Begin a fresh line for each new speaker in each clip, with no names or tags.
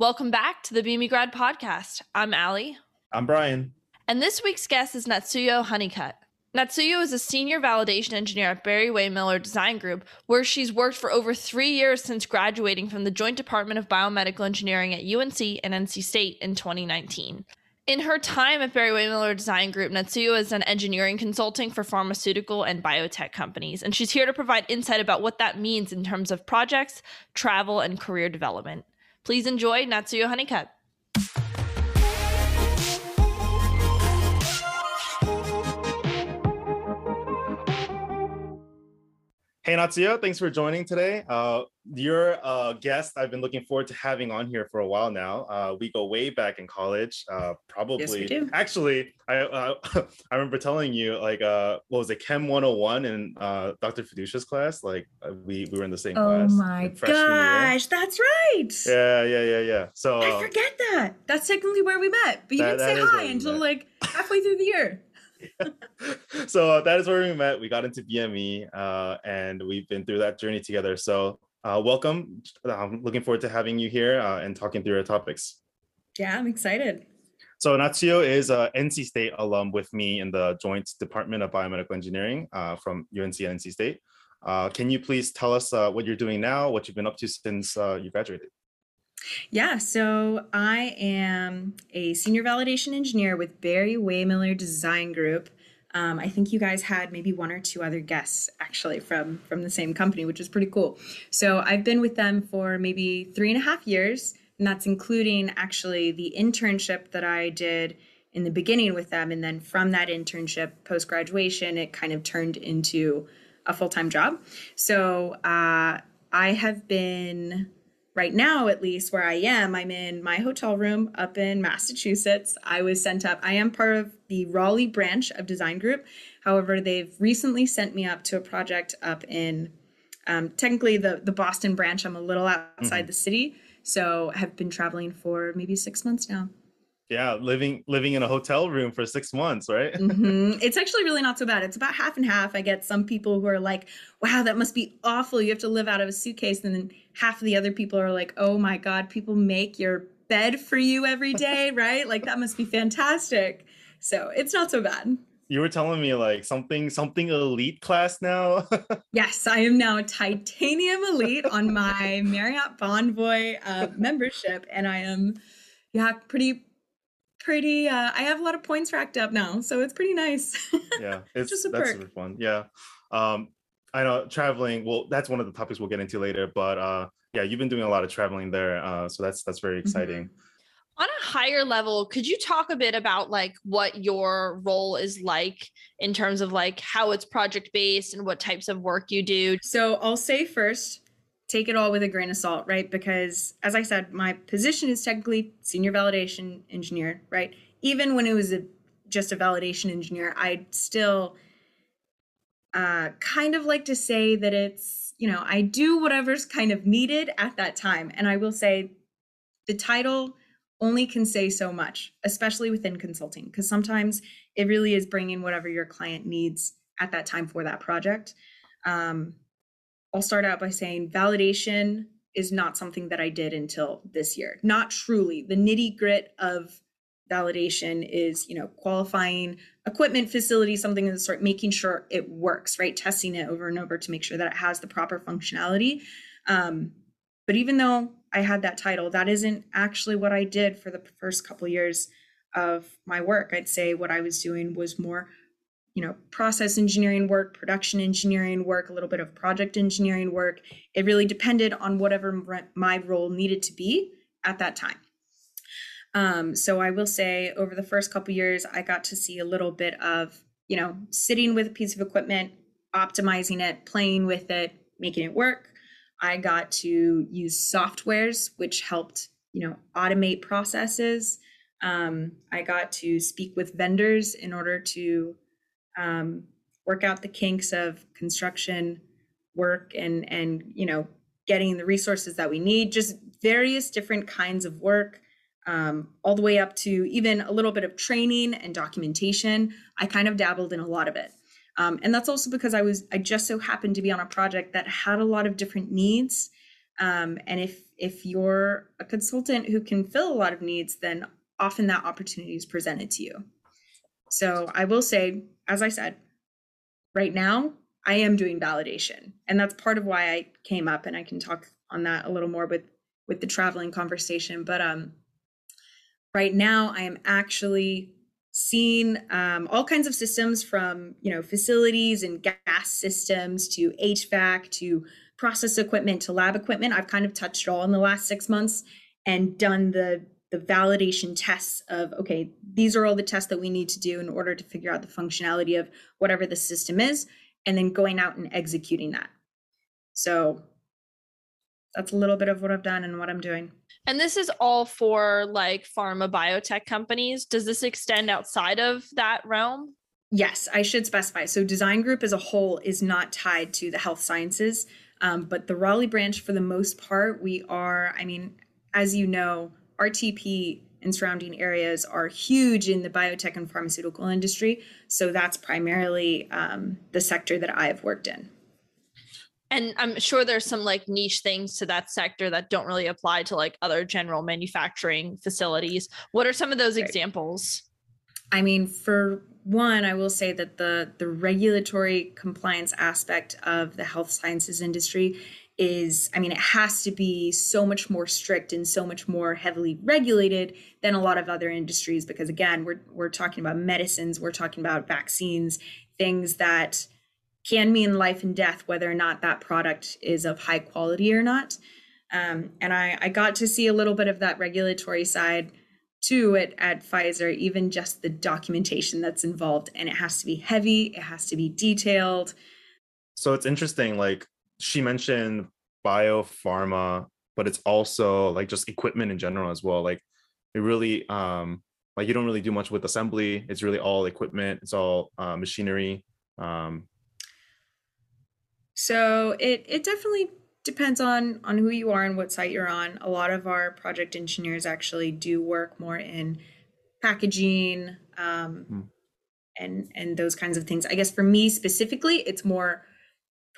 Welcome back to the BME Grad podcast. I'm Allie.
I'm Brian.
And this week's guest is Natsuyo Huneycutt. Natsuyo is a senior validation engineer at Barry-Wehmiller Design Group, where she's worked for over three years since graduating from the Joint Department of Biomedical Engineering at UNC and NC State in 2019. In her time at Barry-Wehmiller Design Group, Natsuyo has done engineering consulting for pharmaceutical and biotech companies, and she's here to provide insight about what that means in terms of projects, travel, and career development. Please enjoy Natsuyo Huneycutt.
Hey Natsuyo, thanks for joining today. Uh, you're a guest I've been looking forward to having on here for a while now. Uh, we go way back in college, uh, probably.
Yes, we do.
Actually, I uh, I remember telling you like uh, what was it, Chem 101 in uh, Dr. Fiducia's class? Like we we were in the same
Oh
class. Oh my
gosh, that's right.
Yeah, yeah, yeah, yeah. So
I
uh,
forget that. That's technically where we met, but you
That-
didn't say hi until
met.
like halfway through the year.
so uh, that is where we met. We got into BME, uh, and we've been through that journey together. So uh, welcome. I'm looking forward to having you here uh, and talking through our topics.
Yeah, I'm excited.
So Natsuyo is a NC State alum with me in the Joint Department of Biomedical Engineering uh, from UNC and NC State. Uh, can you please tell us uh, what you're doing now, what you've been up to since uh, you graduated?
Yeah, so I am a senior validation engineer with Barry Wehmiller Design Group. Um, I think you guys had maybe one or two other guests actually from from the same company, which is pretty cool. So I've been with them for maybe three and a half years, and that's including actually the internship that I did in the beginning with them, and then from that internship post graduation, it kind of turned into a full time job. So uh, I have been right now at least where i am i'm in my hotel room up in massachusetts. I was sent up i am part of the raleigh branch of design group. However they've recently sent me up to a project up in um, technically the, the boston branch. I'm a little outside the city so have been traveling for maybe six months now
Yeah, living living in a hotel room for six months, right?
Mhm. It's actually really not so bad. It's about half and half. I get some people who are like, wow, that must be awful. You have to live out of a suitcase. And then half of the other people are like, oh my God, people make your bed for you every day, right? Like that must be fantastic. So it's not so bad.
You were telling me like something something elite class now.
Yes, I am now a titanium elite on my Marriott Bonvoy uh, membership. And I am, yeah, pretty, pretty, uh, I have a lot of points racked up now. So it's pretty nice.
yeah, it's
Just a
that's
perk.
super fun. Yeah. Um, I know traveling. Well, that's one of the topics we'll get into later. But uh, yeah, you've been doing a lot of traveling there, uh, so that's that's
Mm-hmm.
very exciting.
On a higher level, could you talk a bit about like what your role is like in terms of like how it's project based and what types of work you do?
So I'll say first, take it all with a grain of salt, right? Because as I said, my position is technically senior validation engineer, right? Even when it was a, just a validation engineer, I still uh, kind of like to say that it's, you know, I do whatever's kind of needed at that time. And I will say the title only can say so much, especially within consulting, because sometimes it really is bringing whatever your client needs at that time for that project. Um, I'll start out by saying validation is not something that I did until this year. Not truly. The nitty grit of validation is, you know, qualifying equipment, facility, something of the sort, making sure it works, right? Testing it over and over to make sure that it has the proper functionality. Um, but even though I had that title, that isn't actually what I did for the first couple years of my work. I'd say what I was doing was more you know process engineering work production engineering work a little bit of project engineering work. It really depended on whatever my role needed to be at that time. Um, so i will say over the first couple years i got to see a little bit of you know sitting with a piece of equipment optimizing it playing with it making it work. I got to use softwares which helped you know automate processes. Um, i got to speak with vendors in order to um, work out the kinks of construction work and and you know getting the resources that we need just various different kinds of work um, all the way up to even a little bit of training and documentation. I kind of dabbled in a lot of it. Um, and that's also because i was i just so happened to be on a project that had a lot of different needs. Um, and if if you're a consultant who can fill a lot of needs, then often that opportunity is presented to you. So I will say, as I said, right now I am doing validation, and that's part of why I came up, and I can talk on that a little more with with the traveling conversation. But um, right now I am actually seeing um, all kinds of systems from you know facilities and gas systems to HVAC to process equipment to lab equipment. I've kind of touched all in the last six months and done the the validation tests of okay these are all the tests that we need to do in order to figure out the functionality of whatever the system is and then going out and executing that. So that's a little bit of what i've done and what i'm doing.
And this is all for like pharma biotech companies. Does this extend outside of that realm?
Yes i should specify. So design group as a whole is not tied to the health sciences um, but the raleigh branch for the most part we are i mean as you know RTP and surrounding areas are huge in the biotech and pharmaceutical industry. So that's primarily um, the sector that I've worked in.
And I'm sure there's some like niche things to that sector that don't really apply to like other general manufacturing facilities. What are some of those right. examples?
I mean, for one, I will say that the the regulatory compliance aspect of the health sciences industry is i mean it has to be so much more strict and so much more heavily regulated than a lot of other industries because again we're we're talking about medicines we're talking about vaccines things that can mean life and death whether or not that product is of high quality or not. Um, and I, I got to see a little bit of that regulatory side too at, at pfizer even just the documentation that's involved and it has to be heavy it has to be detailed.
So it's interesting like she mentioned biopharma, but it's also like just equipment in general as well. Like it really um like you don't really do much with assembly. It's really all equipment. It's all uh, machinery. Um,
so it it definitely depends on on who you are and what site you're on. A lot of our project engineers actually do work more in packaging um, hmm. and and those kinds of things. I guess for me specifically, it's more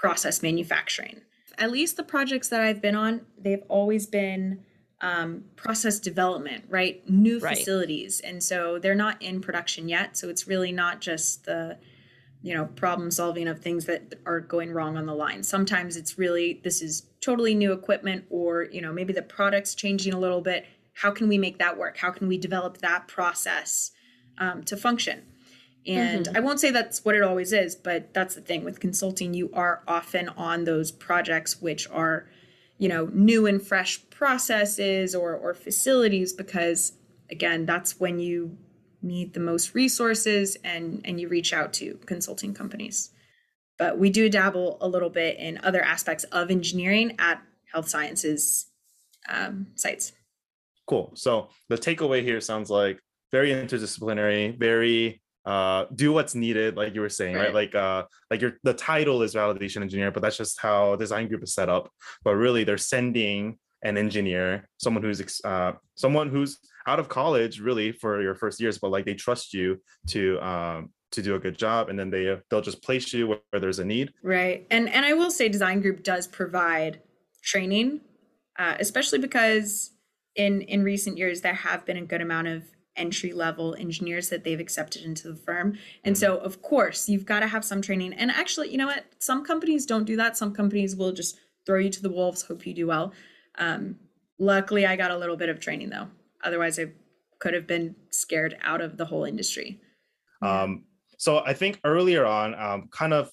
process manufacturing. At least the projects that I've been on, they've always been um, process development, right? New right. facilities. And so they're not in production yet. So it's really not just the, you know, problem solving of things that are going wrong on the line. Sometimes it's really, this is totally new equipment or, you know, maybe the product's changing a little bit. How can we make that work? How can we develop that process um, to function? And mm-hmm. I won't say that's what it always is, but that's the thing with consulting. You are often on those projects which are, you know, new and fresh processes or, or facilities because, again, that's when you need the most resources and, and you reach out to consulting companies. But we do dabble a little bit in other aspects of engineering at health sciences um, sites.
Cool. So the takeaway here sounds like very interdisciplinary, very uh do what's needed like you were saying right, right? like uh like your the title is validation engineer but that's just how design group is set up. But really they're sending an engineer someone who's uh someone who's out of college really for your first years but like they trust you to um to do a good job and then they they'll just place you where, where there's a need.
Right. And and i will say design group does provide training uh, especially because in in recent years there have been a good amount of entry level engineers that they've accepted into the firm. And so, mm-hmm. of course, you've got to have some training. And actually, you know what? Some companies don't do that. Some companies will just throw you to the wolves, hope you do well. Um, luckily, I got a little bit of training though. Otherwise, I could have been scared out of the whole industry.
Um, so I think earlier on, um, kind of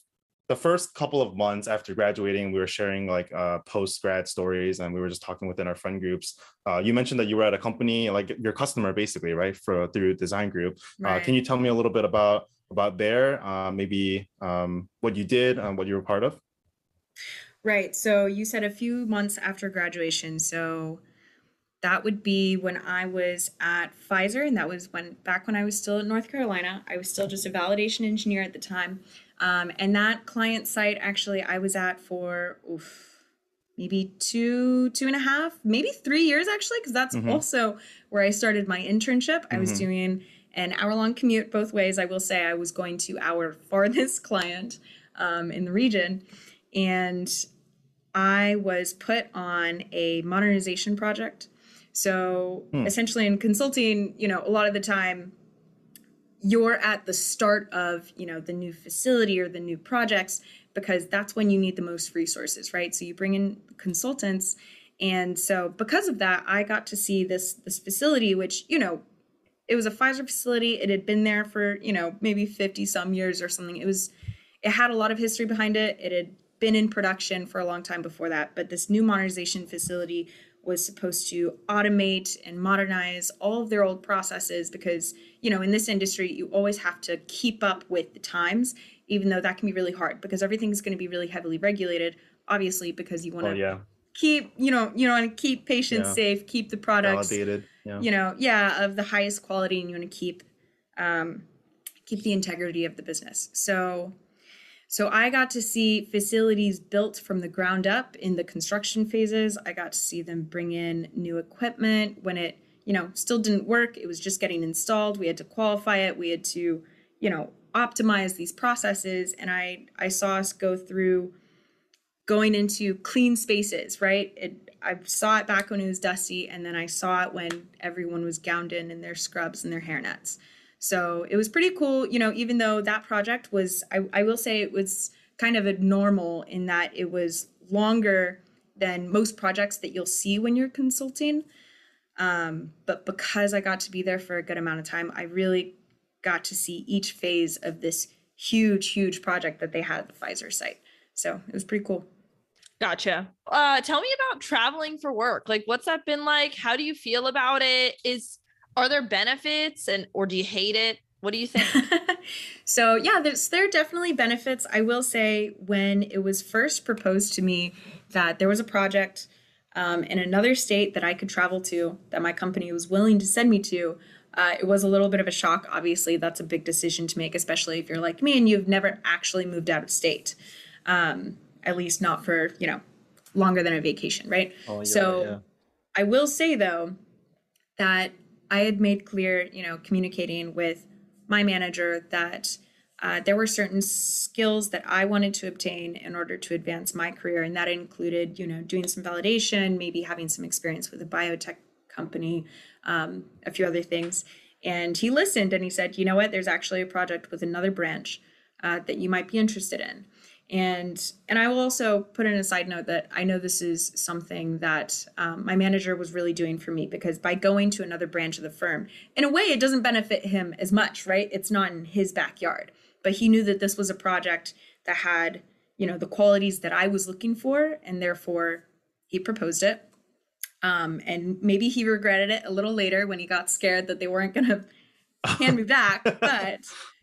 the first couple of months after graduating, we were sharing like uh, post grad stories, and we were just talking within our friend groups. Uh, you mentioned that you were at a company, like your customer, basically, right, for through Design Group. Right. Uh, can you tell me a little bit about about there, uh, maybe um, what you did, and what you were part of?
Right. So you said a few months after graduation. So that would be when I was at Pfizer, and that was when back when I was still in North Carolina. I was still just a validation engineer at the time. Um, and that client site actually I was at for oof, maybe two, two and a half, maybe three years actually, because that's mm-hmm. also where I started my internship. I was mm-hmm. doing an hour long commute both ways. I will say I was going to our farthest client um, in the region. And I was put on a modernization project. So
Hmm.
essentially, in consulting, you know, a lot of the time, you're at the start of you know the new facility or the new projects because that's when you need the most resources, right? So you bring in consultants, and so because of that, I got to see this this facility, which you know it was a Pfizer facility. It had been there for, you know, maybe 50 some years or something. It was, it had a lot of history behind it. It had been in production for a long time before that. But this new modernization facility was supposed to automate and modernize all of their old processes because, you know, in this industry, you always have to keep up with the times, even though that can be really hard because everything's going to be really heavily regulated, obviously, because you want to
Oh yeah,
keep, you know, you want to keep patients
Yeah.
safe, keep the products
validated. Yeah.
you know yeah of the highest quality and you want to keep um, keep the integrity of the business so so i got to see facilities built from the ground up in the construction phases. I got to see them bring in new equipment. When it you know still didn't work it was just getting installed. We had to qualify it. We had to you know optimize these processes. And i i saw us go through going into clean spaces, right? It, I saw it back when it was dusty, and then I saw it when everyone was gowned in in their scrubs and their hairnets. So it was pretty cool, you know, even though that project was, I, I will say it was kind of abnormal in that it was longer than most projects that you'll see when you're consulting. Um, but because I got to be there for a good amount of time, I really got to see each phase of this huge, huge project that they had at the Pfizer site. So it was pretty cool.
Gotcha. Uh, tell me about traveling for work. Like, what's that been like? How do you feel about it? Is are there benefits, and or do you hate it? What do you think?
so yeah, there's there are definitely benefits. I will say when it was first proposed to me that there was a project um, in another state that I could travel to, that my company was willing to send me to. Uh, it was a little bit of a shock. Obviously, that's a big decision to make, especially if you're like me and you've never actually moved out of state, um, at least not for you know longer than a vacation, right?
Oh, you're
so
yeah.
I will say though that I had made clear, you know, communicating with my manager that uh, there were certain skills that I wanted to obtain in order to advance my career, and that included, you know, doing some validation, maybe having some experience with a biotech company, um, a few other things. And he listened and he said, you know what, there's actually a project with another branch uh, that you might be interested in and and i will also put in a side note that i know this is something that um, my manager was really doing for me because by going to another branch of the firm in a way it doesn't benefit him as much right? It's not in his backyard. But he knew that this was a project that had you know the qualities that i was looking for and therefore he proposed it. Um, and maybe he regretted it a little later when he got scared that they weren't going to hand me back but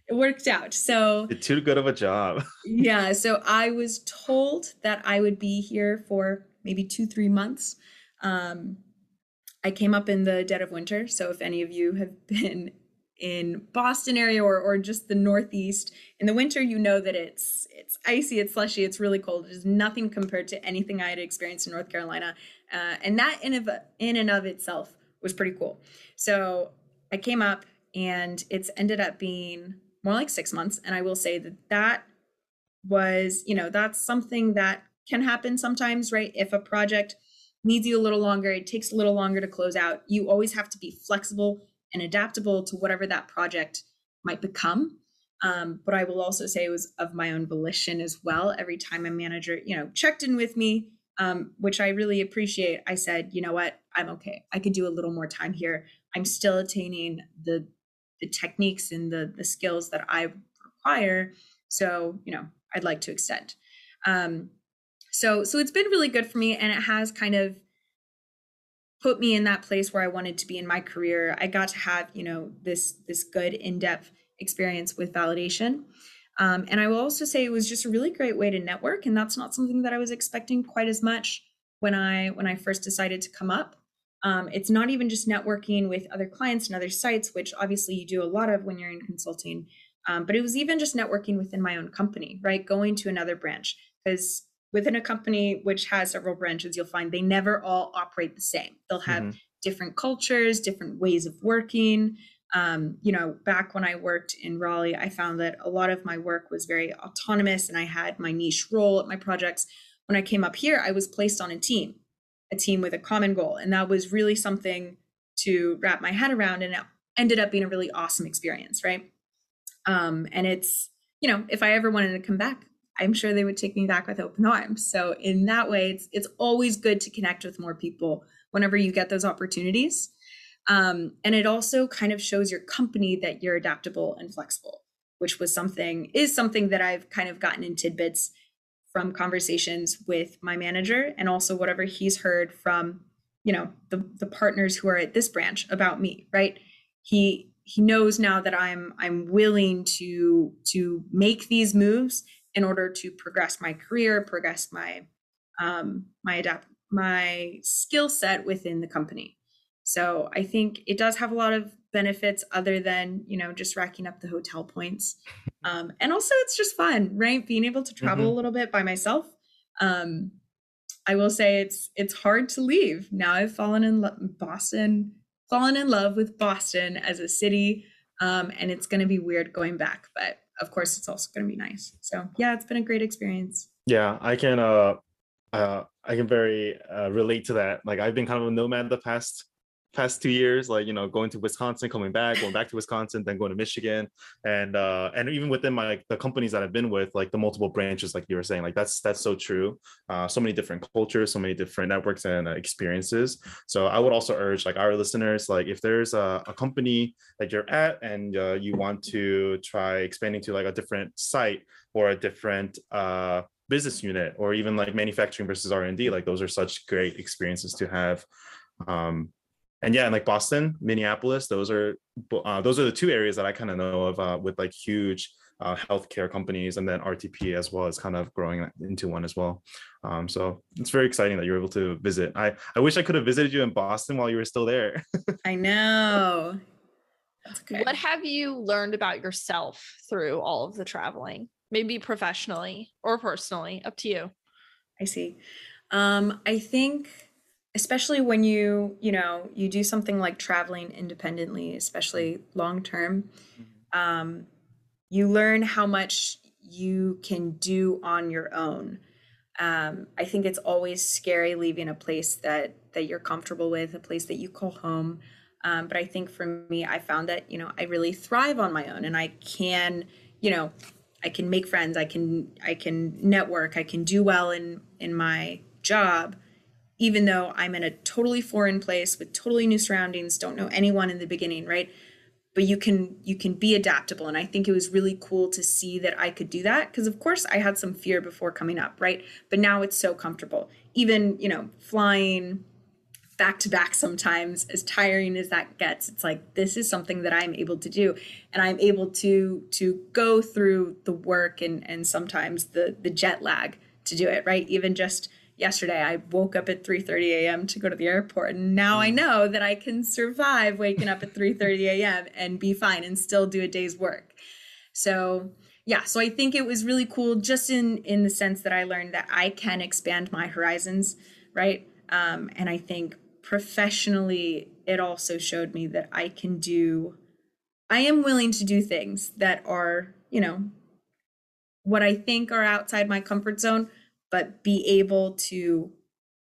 it worked out. So
Did too good of a job.
yeah so i was told that i would be here for maybe two three months. Um, i came up in the dead of winter so if any of you have been in boston area or, or just the northeast in the winter you know that it's it's icy it's slushy it's really cold. It is nothing compared to anything i had experienced in north carolina. Uh, and that in, of, in and of itself was pretty cool. So i came up and it's ended up being more like six months. And i will say that that was you know that's something that can happen sometimes right? If a project needs you a little longer it takes a little longer to close out you always have to be flexible and adaptable to whatever that project might become. Um, but i will also say it was of my own volition as well. Every time a manager you know checked in with me um, which i really appreciate i said you know what? I'm okay. I could do a little more time here. I'm still attaining the the techniques and the the skills that i require. So you know i'd like to extend. Um, so so it's been really good for me and it has kind of put me in that place where i wanted to be in my career. I got to have you know this this good in-depth experience with validation. Um, and i will also say it was just a really great way to network and that's not something that i was expecting quite as much when i when i first decided to come up um, it's not even just networking with other clients and other sites which obviously you do a lot of when you're in consulting um, but it was even just networking within my own company right? Going to another branch because within a company which has several branches you'll find they never all operate the same. They'll have
Mhm.
different cultures different ways of working. Um, you know back when i worked in raleigh i found that a lot of my work was very autonomous and i had my niche role at my projects. When I came up here, I was placed on a team, a team with a common goal. And that was really something to wrap my head around. And it ended up being a really awesome experience, right? Um, and it's, you know, if I ever wanted to come back, I'm sure they would take me back with open arms. So in that way, it's it's always good to connect with more people whenever you get those opportunities. Um, and it also kind of shows your company that you're adaptable and flexible, which was something is something that I've kind of gotten in tidbits from conversations with my manager and also whatever he's heard from you know the the partners who are at this branch about me right? He he knows now that i'm i'm willing to to make these moves in order to progress my career progress my um my adapt my skill set within the company. So i think it does have a lot of benefits other than you know just racking up the hotel points um, and also it's just fun right? Being able to travel mm-hmm. a little bit by myself. Um, i will say it's it's hard to leave. Now i've fallen in lo- boston fallen in love with boston as a city um, and it's going to be weird going back but of course it's also going to be nice. So yeah it's been a great experience.
Yeah i can uh uh i can very uh, relate to that. Like i've been kind of a nomad the past past two years, like you know, going to Wisconsin, coming back, going back to Wisconsin, then going to Michigan, and uh, and even within my like, the companies that I've been with, like the multiple branches, like you were saying, like that's that's so true. Uh, so many different cultures, so many different networks and uh, experiences. So I would also urge like our listeners, like if there's a, a company that you're at and uh, you want to try expanding to like a different site or a different uh, business unit or even like manufacturing versus r&d like those are such great experiences to have um, and yeah, and like Boston, Minneapolis, those are uh, those are the two areas that I kind of know of uh, with like huge uh, healthcare companies, and then RTP as well as kind of growing into one as well. Um, so it's very exciting that you're able to visit. I I wish I could have visited you in Boston while you were still there.
I know.
What have you learned about yourself through all of the traveling? Maybe professionally or personally, up to you.
I see. Um, I think especially when you you know you do something like traveling independently especially long term mm-hmm. um, you learn how much you can do on your own. Um, i think it's always scary leaving a place that that you're comfortable with a place that you call home. Um, but i think for me i found that you know i really thrive on my own and i can you know i can make friends i can i can network i can do well in in my job even though I'm in a totally foreign place with totally new surroundings, don't know anyone in the beginning, right? But you can you can be adaptable and I think it was really cool to see that I could do that because of course I had some fear before coming up, right? But now it's so comfortable. Even, you know, flying back to back sometimes as tiring as that gets it's like this is something that i'm able to do and i'm able to to go through the work and and sometimes the the jet lag to do it right even just yesterday I woke up at 3:30 a.m. to go to the airport and now I mm. know that I can survive waking up at 3:30 a.m. and be fine and still do a day's work. So, yeah, so I think it was really cool just in in the sense that I learned that I can expand my horizons, right? Um, and I think professionally it also showed me that I can do I am willing to do things that are, you know, what I think are outside my comfort zone but be able to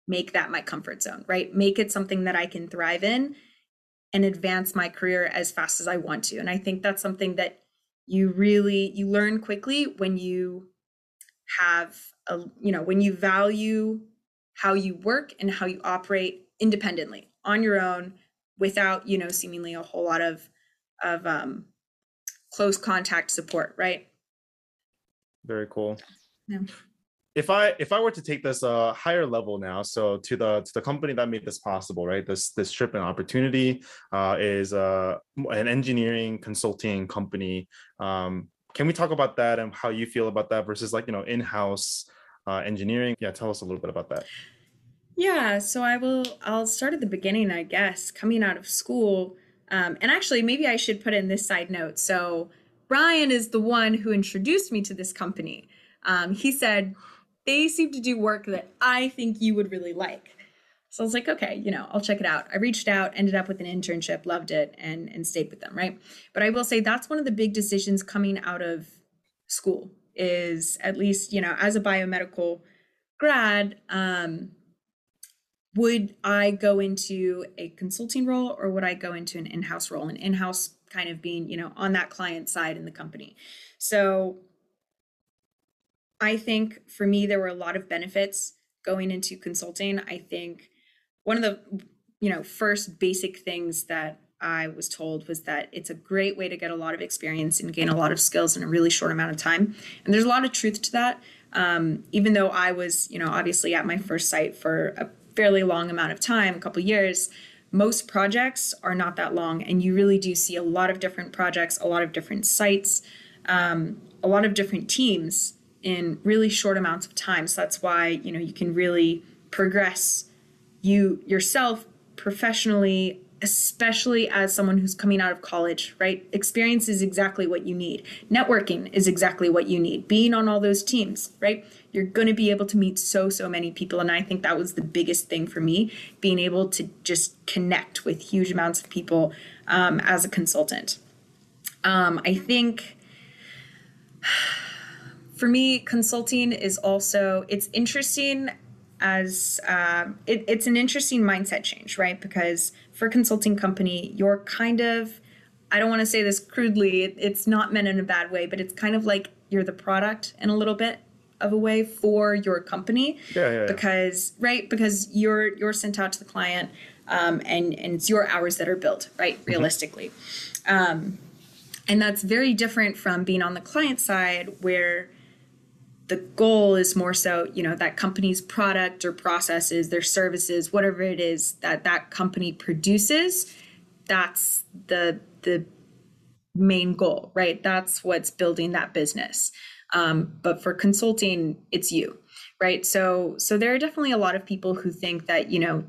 make that my comfort zone, right? Make it something that I can thrive in and advance my career as fast as I want to. And I think that's something that you really you learn quickly when you have a you know, when you value how you work and how you operate independently on your own without, you know, seemingly a whole lot of of um close contact support, right?
Very cool. Yeah if I if I were to take this uh, higher level now, so to the to the company that made this possible, right? This this trip and opportunity uh, is uh, an engineering consulting company. Um, can we talk about that and how you feel about that versus like you know in-house uh, engineering? Yeah, tell us a little bit about that.
Yeah, so I will. I'll start at the beginning, I guess. Coming out of school, um, and actually, maybe I should put in this side note. So Brian is the one who introduced me to this company. Um, he said they seem to do work that I think you would really like. So I was like, okay, you know, I'll check it out. I reached out, ended up with an internship, loved it, and and stayed with them, right? But I will say that's one of the big decisions coming out of school is at least, you know, as a biomedical grad, um, would I go into a consulting role or would I go into an in-house role? An in-house kind of being, you know, on that client side in the company. So I think for me there were a lot of benefits going into consulting. I think one of the you know first basic things that I was told was that it's a great way to get a lot of experience and gain a lot of skills in a really short amount of time. And there's a lot of truth to that. Um, even though I was, you know, obviously at my first site for a fairly long amount of time, a couple years, most projects are not that long, and you really do see a lot of different projects, a lot of different sites, um, a lot of different teams in really short amounts of time. So that's why you know you can really progress you yourself professionally especially as someone who's coming out of college, right? Experience is exactly what you need. Networking is exactly what you need. Being on all those teams, right? You're going to be able to meet so, so many people. And I think that was the biggest thing for me being able to just connect with huge amounts of people um, as a consultant. Um, I think for me, consulting is also, it's interesting as uh, it, it's an interesting mindset change, right? Because for a consulting company, you're kind of, I don't want to say this crudely, it, it's not meant in a bad way, but it's kind of like you're the product in a little bit of a way for your company.
Yeah, yeah, yeah.
Because right, because you're you're sent out to the client, um, and and it's your hours that are built, right? Mm-hmm. Realistically, um, and that's very different from being on the client side where the goal is more so you know that company's product or processes their services whatever it is that that company produces that's the the main goal right? That's what's building that business. Um, but for consulting it's you right? So so there are definitely a lot of people who think that you know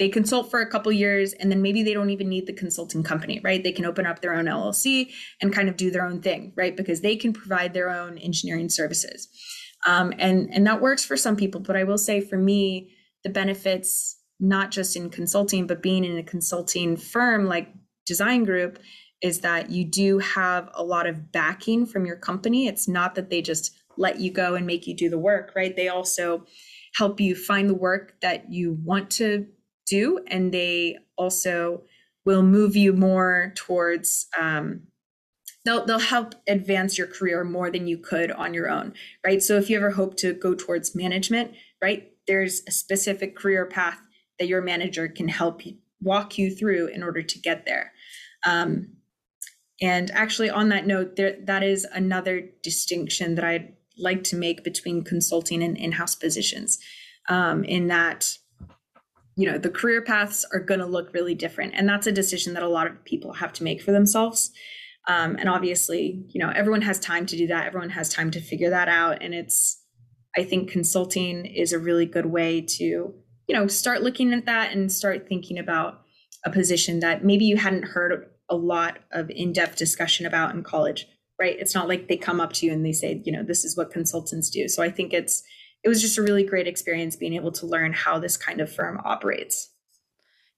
they consult for a couple years and then maybe they don't even need the consulting company right? They can open up their own llc and kind of do their own thing right? Because they can provide their own engineering services. Um, and and that works for some people but i will say for me the benefits not just in consulting but being in a consulting firm like design group is that you do have a lot of backing from your company. It's not that they just let you go and make you do the work right? They also help you find the work that you want to do and they also will move you more towards um, they'll they'll help advance your career more than you could on your own right? So if you ever hope to go towards management right there's a specific career path that your manager can help you walk you through in order to get there. Um, and actually on that note there that is another distinction that i'd like to make between consulting and in-house positions um, in that you know the career paths are going to look really different. And that's a decision that a lot of people have to make for themselves. Um, and obviously you know everyone has time to do that. Everyone has time to figure that out. And it's i think consulting is a really good way to you know start looking at that and start thinking about a position that maybe you hadn't heard a lot of in-depth discussion about in college right? It's not like they come up to you and they say you know this is what consultants do. So i think it's it was just a really great experience being able to learn how this kind of firm operates.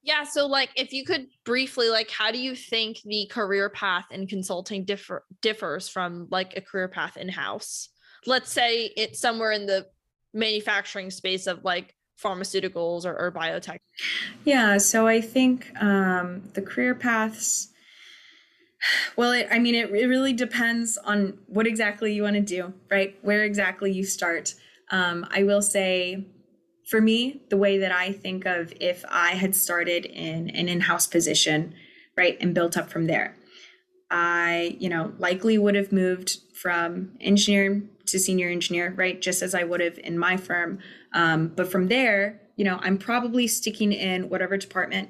Yeah, so like if you could briefly like how do you think the career path in consulting differ differs from like a career path in-house? Let's say it's somewhere in the manufacturing space of like pharmaceuticals or, or biotech.
Yeah, so I think um, the career paths well, it, I mean, it, it really depends on what exactly you want to do, right? Where exactly you start. Um, I will say, for me, the way that I think of if I had started in an in house position, right, and built up from there, I, you know, likely would have moved from engineer to senior engineer, right, just as I would have in my firm. Um, but from there, you know, I'm probably sticking in whatever department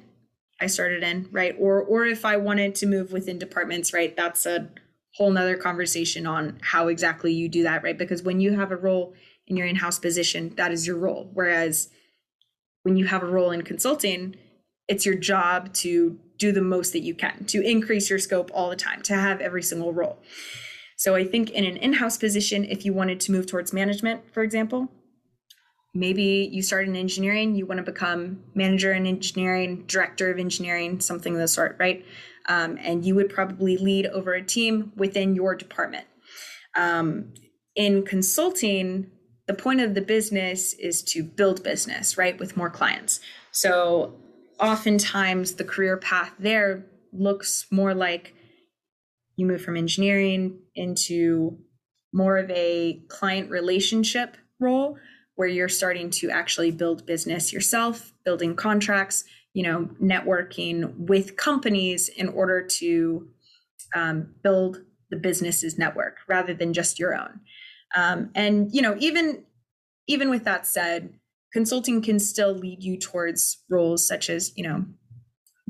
I started in, right? Or or if I wanted to move within departments, right, that's a whole nother conversation on how exactly you do that, right? Because when you have a role in your in-house position that is your role. Whereas when you have a role in consulting it's your job to do the most that you can to increase your scope all the time to have every single role. So i think in an in-house position if you wanted to move towards management for example maybe you start in engineering you want to become manager in engineering director of engineering something of the sort right? Um, and you would probably lead over a team within your department. Um, in consulting the point of the business is to build business, right, with more clients. So oftentimes the career path there looks more like you move from engineering into more of a client relationship role where you're starting to actually build business yourself, building contracts, you know, networking with companies in order to um, build the business's network rather than just your own. Um, and you know, even even with that said, consulting can still lead you towards roles such as you know,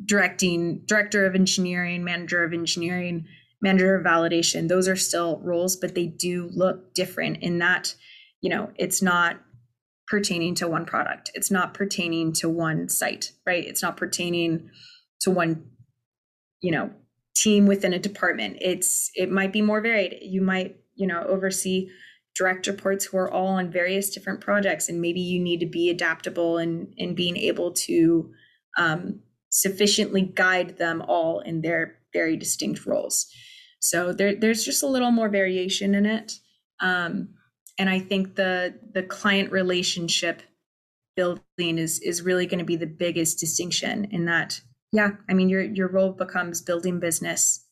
directing, director of engineering, manager of engineering, manager of validation. Those are still roles, but they do look different in that you know it's not pertaining to one product. It's not pertaining to one site, right? It's not pertaining to one, you know, team within a department. It's it might be more varied. You might, you know, oversee direct reports who are all on various different projects and maybe you need to be adaptable and in being able to um, sufficiently guide them all in their very distinct roles. So there, there's just a little more variation in it um, and i think the the client relationship building is is really going to be the biggest distinction in that yeah i mean your your role becomes building business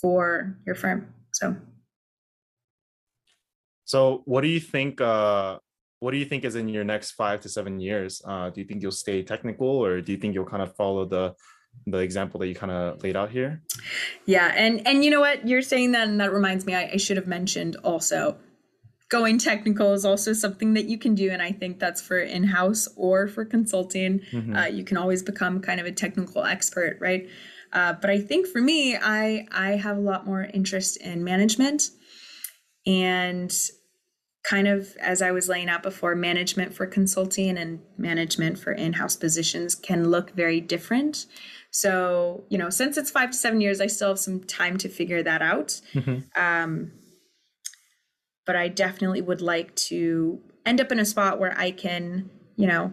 for your firm so
so what do you think uh what do you think is in your next five to seven years? Uh, do you think you'll stay technical or do you think you'll kind of follow the the example that you kind of laid out here?
Yeah, and and you know what you're saying that, and that reminds me, I, I should have mentioned also going technical is also something that you can do, and I think that's for in house or for consulting. Mm-hmm. Uh, you can always become kind of a technical expert, right? Uh, but I think for me, I I have a lot more interest in management and kind of as I was laying out before, management for consulting and management for in house positions can look very different. So, you know, since it's five to seven years, I still have some time to figure that out. Mm-hmm. Um, but I definitely would like to end up in a spot where I can, you know,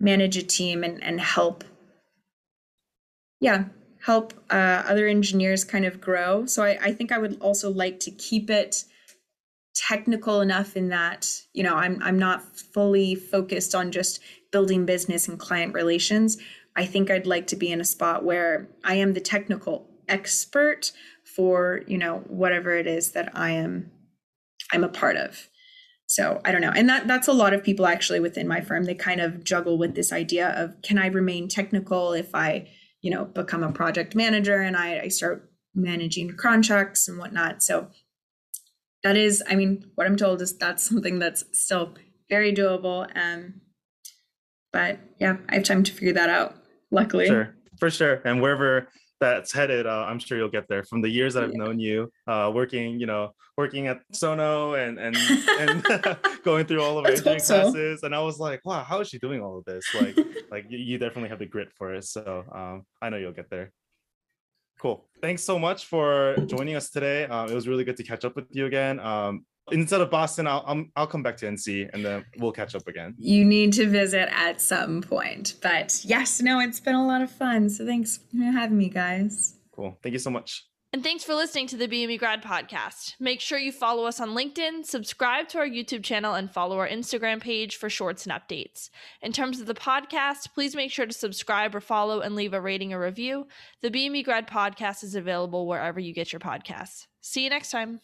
manage a team and, and help, yeah, help uh, other engineers kind of grow. So I, I think I would also like to keep it technical enough in that you know i'm i'm not fully focused on just building business and client relations. I think i'd like to be in a spot where i am the technical expert for you know whatever it is that i am i'm a part of. So i don't know. And that that's a lot of people actually within my firm they kind of juggle with this idea of can i remain technical if i you know become a project manager and i, I start managing contracts and whatnot? So that is, I mean, what I'm told is that's something that's still very doable. Um, but yeah, I have time to figure that out. Luckily,
sure, for sure. And wherever that's headed, uh, I'm sure you'll get there. From the years that I've yeah. known you, uh, working, you know, working at Sono and and and going through all of our engineering so. classes, and I was like, wow, how is she doing all of this? Like, like you, you definitely have the grit for it. So um, I know you'll get there. Cool. Thanks so much for joining us today. Uh, it was really good to catch up with you again. Um, instead of Boston, I'll, I'll, I'll come back to NC and then we'll catch up again.
You need to visit at some point. But yes, no, it's been a lot of fun. So thanks for having me, guys.
Cool. Thank you so much.
And thanks for listening to the BME Grad Podcast. Make sure you follow us on LinkedIn, subscribe to our YouTube channel, and follow our Instagram page for shorts and updates. In terms of the podcast, please make sure to subscribe or follow and leave a rating or review. The BME Grad Podcast is available wherever you get your podcasts. See you next time.